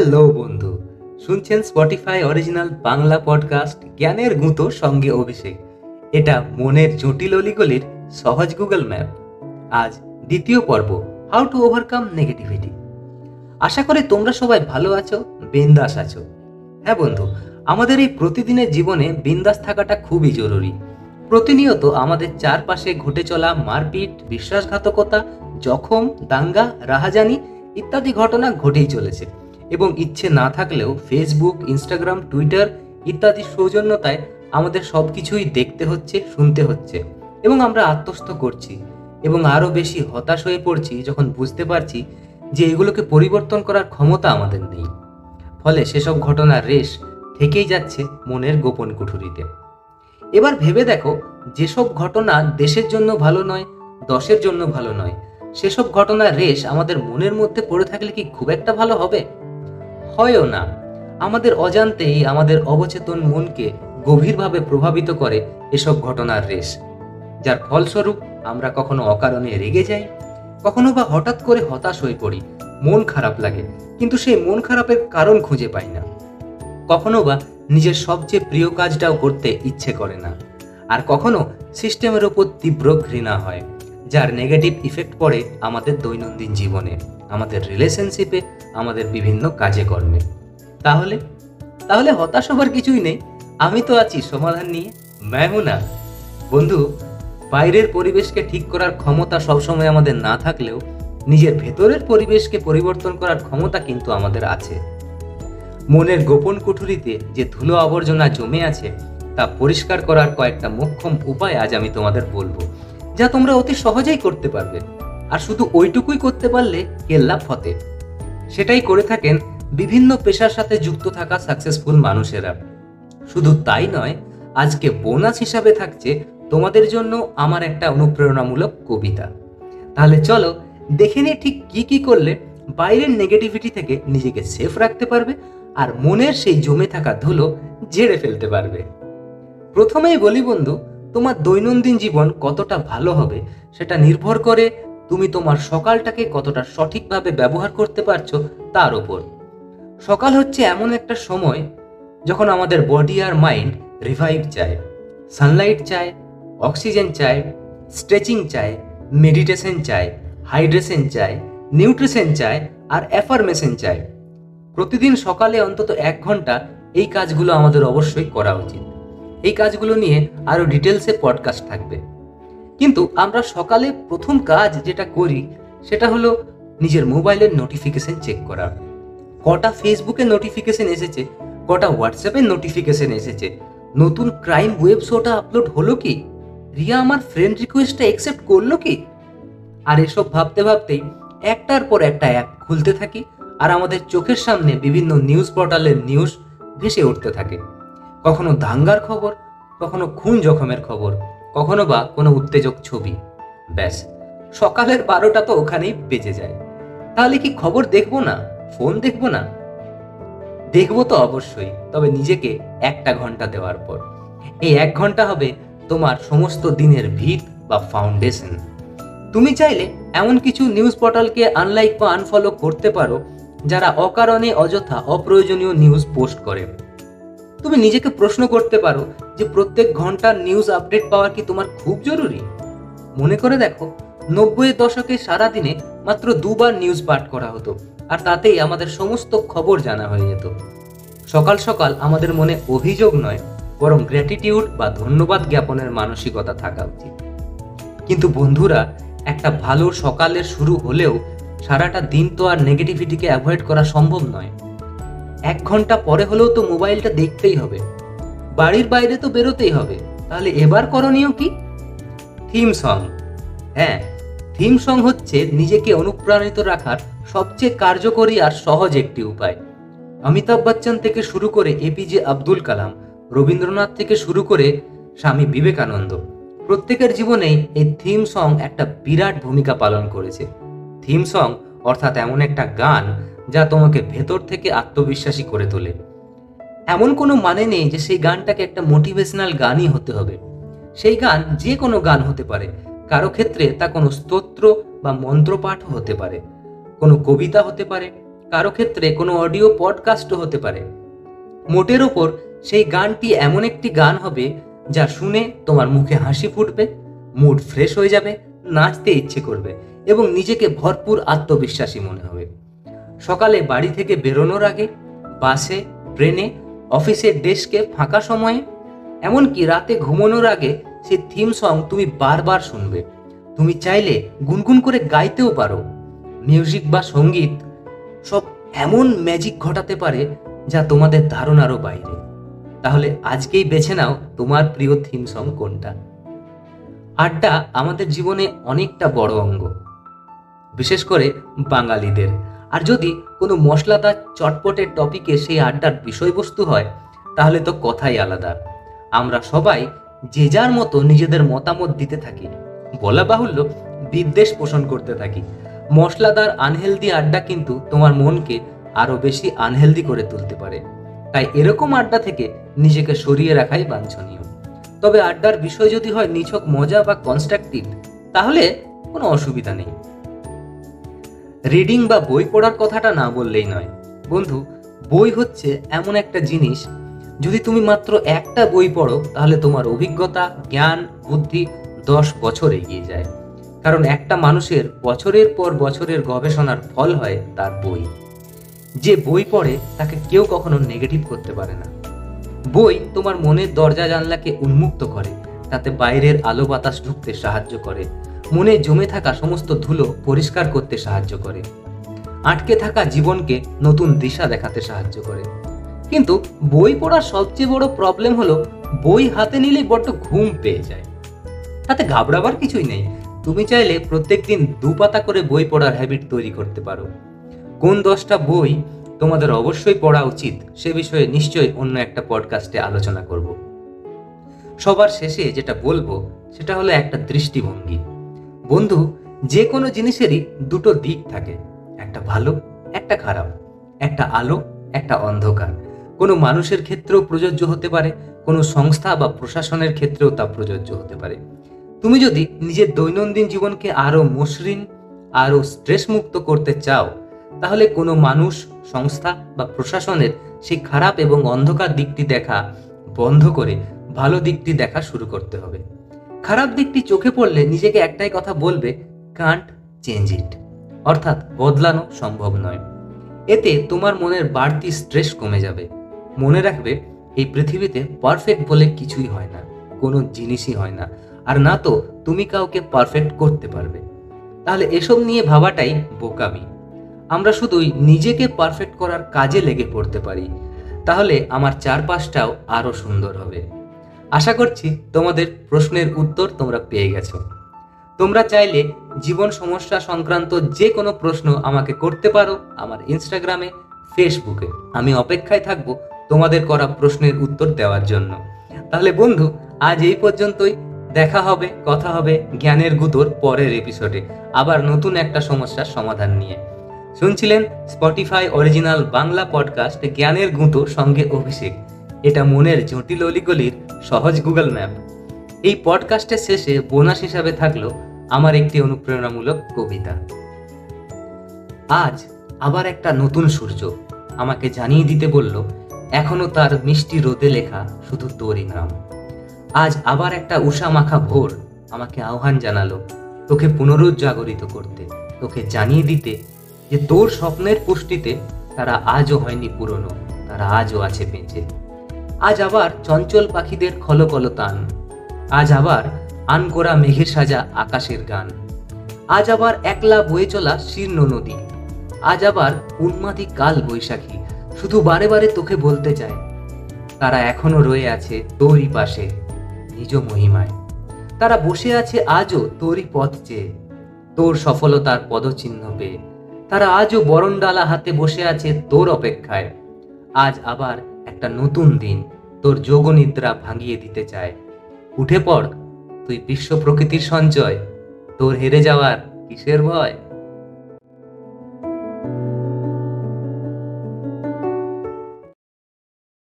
Hello বন্ধু, শুনছেন Spotify original Bangla podcast জ্ঞানের গুঁতো সঙ্গে অভিষেক। এটা মনের জটিল অলিগলির সহজ গুগল ম্যাপ আজ দ্বিতীয় পর্ব হাউ টু ওভারকাম নেগেটিভিটি আশা করি তোমরা সবাই ভালো আছো, বিন্দাস আছো। হ্যাঁ বন্ধু, আমাদের এই প্রতিদিনের জীবনে বিন্দাস থাকাটা খুবই জরুরি। প্রতিনিয়ত আমাদের চারপাশে ঘটে চলা মারপিট, বিশ্বাসঘাতকতা, জখম, দাঙ্গা, রাহাজানি ইত্যাদি ঘটনা ঘটেই চলেছে। এবং ইচ্ছে না থাকলেও ফেসবুক ইনস্টাগ্রাম টুইটার ইত্যাদি সৌজন্যতায় আমাদের সব কিছুই দেখতে হচ্ছে, শুনতে হচ্ছে এবং আমরা আত্মস্থ করছি এবং আরও বেশি হতাশ হয়ে পড়ছি যখন বুঝতে পারছি যে এগুলোকে পরিবর্তন করার ক্ষমতা আমাদের নেই। ফলে সেসব ঘটনার রেশ থেকেই যাচ্ছে মনের গোপন কুঠুরিতে। এবার ভেবে দেখো, যেসব ঘটনা দেশের জন্য ভালো নয়, দশের জন্য ভালো নয়, সেসব ঘটনার রেশ আমাদের মনের মধ্যে পড়ে থাকলে কি খুব একটা ভালো হবে? হয়ও না। আমাদের অজান্তেই আমাদের অবচেতন মনকে গভীরভাবে প্রভাবিত করে এসব ঘটনার রেশ। যার ফলস্বরূপ আমরা কখনো অকারণে রেগে যাই, কখনো বা হঠাৎ করে হতাশ হয়ে পড়ি, মন খারাপ লাগে, কিন্তু সেই মন খারাপের কারণ খুঁজে পাই না। কখনো বা নিজের সবচেয়ে প্রিয় কাজটাও করতে ইচ্ছে করে না, আর কখনো সিস্টেমের ওপর তীব্র ঘৃণা হয়। যার নেগেটিভ ইফেক্ট পড়ে আমাদের দৈনন্দিন জীবনে, আমাদের রিলেশনশিপে আমাদের বিভিন্ন কাজে কর্মে। তাহলে? তাহলে হতাশ হবার কিছুই নেই। আমি তো আছি সমাধান নিয়ে। ম্যাহুনা বন্ধু, বাইরের পরিবেশকে ঠিক করার ক্ষমতা সবসময় আমাদের না থাকলেও, নিজের ভেতরের পরিবেশকে পরিবর্তন করার ক্ষমতা কিন্তু আমাদের আছে। মনের গোপন কুঠুরিতে যে ধুলো আবর্জনা জমে আছে, তা পরিষ্কার করার কয়েকটা মোক্ষম উপায় আজ আমি তোমাদের বলব। যা তোমরা অতি সহজেই করতে পারবে। আর শুধু ওইটুকুই করতে পারলে কেল্লা ফতে সেটাই করে থাকেন বিভিন্ন পেশার সাথে যুক্ত থাকা সাকসেসফুল মানুষেরা। শুধু তাই নয়, আজকে বোনাস হিসাবে থাকছে তোমাদের জন্য আমার একটা অনুপ্রেরণামূলক কবিতা। তাহলে চলো দেখে নিয়ে ঠিক কি কি করলে বাইরের নেগেটিভিটি থেকে নিজেকে সেফ রাখতে পারবে আর মনের সেই জমে থাকা ধুলো ঝেড়ে ফেলতে পারবে। প্রথমেই বলি বন্ধু তোমার দৈনন্দিন জীবন কতটা ভালো হবে সেটা নির্ভর করে তুমি তোমার সকালটাকে কতটা সঠিকভাবে ব্যবহার করতে পারছ তার ওপর সকাল হচ্ছে এমন একটা সময় যখন আমাদের বডি আর মাইন্ড রিভাইভ চায় সানলাইট চায় অক্সিজেন চায় স্ট্রেচিং চায় মেডিটেশন চায় হাইড্রেশন চায় নিউট্রিশন চায় আর অ্যাফার্মেশন চায়। প্রতিদিন সকালে অন্তত এক ঘণ্টা এই কাজগুলো আমাদের অবশ্যই করা উচিত। এই কাজগুলো নিয়ে আরও ডিটেলসে পডকাস্ট থাকবে। কিন্তু আমরা সকালে প্রথম কাজ যেটা করি, সেটা হলো নিজের মোবাইলের নোটিফিকেশন চেক করা। কটা ফেসবুকে নোটিফিকেশন এসেছে, কটা হোয়াটসঅ্যাপের নোটিফিকেশন এসেছে। নতুন ক্রাইম ওয়েব শোটা আপলোড হলো কি? রিয়া আমার ফ্রেন্ড রিকোয়েস্টটা অ্যাকসেপ্ট করল কি? আর এসব ভাবতে ভাবতেই একটার পর একটা অ্যাপ খুলতে থাকি, আর আমাদের চোখের সামনে বিভিন্ন নিউজ পোর্টালের নিউজ ভেসে উঠতে থাকে। কখনো দাঙ্গার খবর, কখনো খুন জখমের খবর, কখনো বা কোনো উত্তেজক ছবি। ব্যাস, সকালের বারোটা তো ওখানেই বেজে যায়। তাহলে কি খবর দেখব না? ফোন দেখব না? দেখব তো অবশ্যই, তবে নিজেকে একটা ঘণ্টা দেওয়ার পর। এই এক ঘণ্টা হবে তোমার সমস্ত দিনের ভিত বা ফাউন্ডেশন। তুমি চাইলে এমন কিছু নিউজ পোর্টালকে আনলাইক বা আনফলো করতে পারো, যারা অকারণে অযথা অপ্রয়োজনীয় নিউজ পোস্ট করে। তুমি নিজেকে প্রশ্ন করতে পারো যে প্রত্যেক ঘণ্টার নিউজ আপডেট পাওয়া কি তোমার খুব জরুরি? মনে করে দেখো নব্বই দশকে সারাদিনে মাত্র দুবার নিউজ পাঠ করা হতো, আর তাতেই আমাদের সমস্ত খবর জানা হয়ে যেত। সকাল সকাল আমাদের মনে অভিযোগ নয়, বরং গ্র্যাটিটিউড বা ধন্যবাদ জ্ঞাপনের মানসিকতা থাকা উচিত। কিন্তু বন্ধুরা, একটা ভালো সকালের শুরু হলেও সারাটা দিন তো আর নেগেটিভিটিকে অ্যাভয়েড করা সম্ভব নয়। এক ঘণ্টা পরে হলেও তো মোবাইলটা দেখতেই হবে। বাড়ির বাইরে তো বেরোতেই হবে। তাহলে এবার করণীয় কি? Theme song. হ্যাঁ থিম সং হচ্ছে নিজেকে অনুপ্রাণিত রাখার সবচেয়ে কার্যকরী আর সহজ একটি উপায়। অমিতাভ বচ্চন থেকে শুরু করে এপিজে আব্দুল কালাম, রবীন্দ্রনাথ থেকে শুরু করে স্বামী বিবেকানন্দ, প্রত্যেকের জীবনেই এই থিম সং একটা বিরাট ভূমিকা পালন করেছে। থিম সং অর্থাৎ এমন একটা গান যা তোমাকে ভেতর থেকে আত্মবিশ্বাসী করে তোলে। এমন কোনো মানে নেই যে সেই গানটাকে একটা মোটিভেশনাল গানই হতে হবে। সেই গান যে কোনো গান হতে পারে। কারও ক্ষেত্রে তা কোনো স্তোত্র বা মন্ত্রপাঠও হতে পারে। কোনো কবিতা হতে পারে। কারও ক্ষেত্রে কোনো অডিও পডকাস্টও হতে পারে। মোটের ওপর সেই গানটি এমন একটি গান হবে যা শুনে তোমার মুখে হাসি ফুটবে, মুড ফ্রেশ হয়ে যাবে, নাচতে ইচ্ছে করবে এবং নিজেকে ভরপুর আত্মবিশ্বাসী মনে হবে। সকালে বাড়ি থেকে বেরোনোর আগে বাসে, ট্রেনে, অফিসের ডেস্কে ফাঁকা সময়ে, এমনকি রাতে ঘুমানোর আগে সে থিম সং তুমি বারবার শুনবে। তুমি চাইলে গুনগুন করে গাইতেও পারো। মিউজিক বা সংগীত সব এমন ম্যাজিক ঘটাতে পারে যা তোমাদের ধারণারও বাইরে। তাহলে আজকেই বেছে নাও তোমার প্রিয় থিম সং কোনটা। আড্ডা আমাদের জীবনে অনেকটা বড় অঙ্গ, বিশেষ করে বাঙালিদের। আর যদি কোনো মশলাদার চটপটের টপিকে সেই আড্ডার বিষয়বস্তু হয়, তাহলে তো কথাই আলাদা। আমরা সবাই যে যার মতো নিজেদের মতামত দিতে থাকি। বলা বাহুল্য বিদ্বেষ পোষণ করতে থাকি। মশলাদার আনহেলদি আড্ডা কিন্তু তোমার মনকে আরও বেশি আনহেলদি করে তুলতে পারে। তাই এরকম আড্ডা থেকে নিজেকে সরিয়ে রাখাই বাঞ্ছনীয়। তবে আড্ডার বিষয় যদি হয় নিছক মজা বা কনস্ট্রাকটিভ তাহলে কোনো অসুবিধা নেই। রিডিং বা বই পড়ার কথাটা না বললেই নয়। বন্ধু, বই হচ্ছে এমন একটা জিনিস, যদি তুমি মাত্র একটা বই পড়ো, তাহলে তোমার অভিজ্ঞতা, জ্ঞান, বুদ্ধি দশ বছর এগিয়ে যায়। কারণ একটা মানুষের বছরের পর বছরের গবেষণার ফল হয় তার বই। যে বই পড়ে, তাকে কেউ কখনো নেগেটিভ করতে পারে না। বই তোমার মনের দরজা জানলাকে উন্মুক্ত করে, তাতে বাইরের আলো বাতাস ঢুকতে সাহায্য করে। মনে জমে থাকা সমস্ত ধুলো পরিষ্কার করতে সাহায্য করে। আটকে থাকা জীবনকে নতুন দিশা দেখাতে সাহায্য করে। কিন্তু বই পড়ার সবচেয়ে বড় প্রবলেম হলো, বই হাতে নিলেই বড্ড ঘুম পেয়ে যায়। তাতে ঘাবড়াবার কিছুই নেই। তুমি চাইলে প্রত্যেকদিন দু পাতা করে বই পড়ার হ্যাবিট তৈরি করতে পারো। কোন দশটা বই তোমাদের অবশ্যই পড়া উচিত, সে বিষয়ে নিশ্চয়ই অন্য একটা পডকাস্টে আলোচনা করব। সবার শেষে যেটা বলব, সেটা হলো একটা দৃষ্টিভঙ্গি। বন্ধু, যে কোনো জিনিসেরই দুটো দিক থাকে, একটা ভালো, একটা খারাপ। একটা আলো, একটা অন্ধকার। কোনো মানুষের ক্ষেত্রেও প্রযোজ্য হতে পারে, কোনো সংস্থা বা প্রশাসনের ক্ষেত্রেও তা প্রযোজ্য হতে পারে। তুমি যদি নিজের দৈনন্দিন জীবনকে আরও মসৃণ আরও স্ট্রেস মুক্ত করতে চাও, তাহলে কোনো মানুষ, সংস্থা বা প্রশাসনের সেই খারাপ এবং অন্ধকার দিকটি দেখা বন্ধ করে ভালো দিকটি দেখা শুরু করতে হবে। খারাপ দিকটি চোখে পড়লে নিজেকে একটাই কথা বলবে কান্ট চেঞ্জ ইট অর্থাৎ বদলানো সম্ভব নয়। এতে তোমার মনের বাড়তি স্ট্রেস কমে যাবে। মনে রাখবে, এই পৃথিবীতে পারফেক্ট বলে কিছুই হয় না, কোনো জিনিসই হয় না, আর না তো তুমি কাউকে পারফেক্ট করতে পারবে। তাহলে এসব নিয়ে ভাবাটাই বোকামি। আমরা শুধুই নিজেকে পারফেক্ট করার কাজে লেগে পড়তে পারি। তাহলে আমার চারপাশটাও আরও সুন্দর হবে। আশা করছি তোমাদের প্রশ্নের উত্তর তোমরা পেয়ে গেছো। তোমরা চাইলে জীবন সমস্যা সংক্রান্ত যে কোনো প্রশ্ন আমাকে করতে পারো আমার ইনস্টাগ্রামে ফেসবুকে আমি অপেক্ষায় থাকব তোমাদের করা প্রশ্নের উত্তর দেওয়ার জন্য। তাহলে বন্ধু, আজ এই পর্যন্তই। দেখা হবে, কথা হবে জ্ঞানের গুতোর পরের এপিসোডে আবার নতুন একটা সমস্যার সমাধান নিয়ে। শুনছিলেন স্পটিফাই অরিজিনাল বাংলা পডকাস্ট জ্ঞানের গুঁতো, সঙ্গে অভিষেক। এটা মনের জটিল অলিগলির সহজ গুগল ম্যাপ। এই পডকাস্টের শেষে বোনাস হিসাবে থাকল আমার একটি অনুপ্রেরণামূলক কবিতা। আজ আবার একটা নতুন সূর্য আমাকে জানিয়ে দিতে বলল, এখনও তার মিষ্টি রোদে লেখা শুধু তোরই নাম। আজ আবার একটা উষা মাখা ভোর আমাকে আহ্বান জানালো, তোকে পুনরুজ্জাগরিত করতে, তোকে জানিয়ে দিতে যে তোর স্বপ্নের পুষ্টিতে তারা আজও হয়নি পুরনো, তারা আজও আছে বেঁচে। আজ আবার চঞ্চল পাখিদের খলকল তান। আজ আবার আনকোরা মেঘের সাজা আকাশের গান। আজ আবার একলা বয়ে চলা শীর্ণ নদী। আজ আবার উন্মাদি কাল বৈশাখী। শুধু বারে বারে তোকে বলতে চায় তারা এখনও রয়ে আছে তোরই পাশে, নিজ মহিমায়। তারা বসে আছে আজও তোরই পথ চেয়ে, তোর সফলতার পদচিহ্ন পেয়ে। তারা আজও বরণডালা হাতে বসে আছে তোর অপেক্ষায়। আজ আবার একটা নতুন দিন তোর যোগনিদ্রা ভাঙিয়ে দিতে চায়। উঠে পড়, তুই বিশ্ব প্রকৃতির সঞ্চয়, তোর হেরে যাওয়ার কিসের ভয়?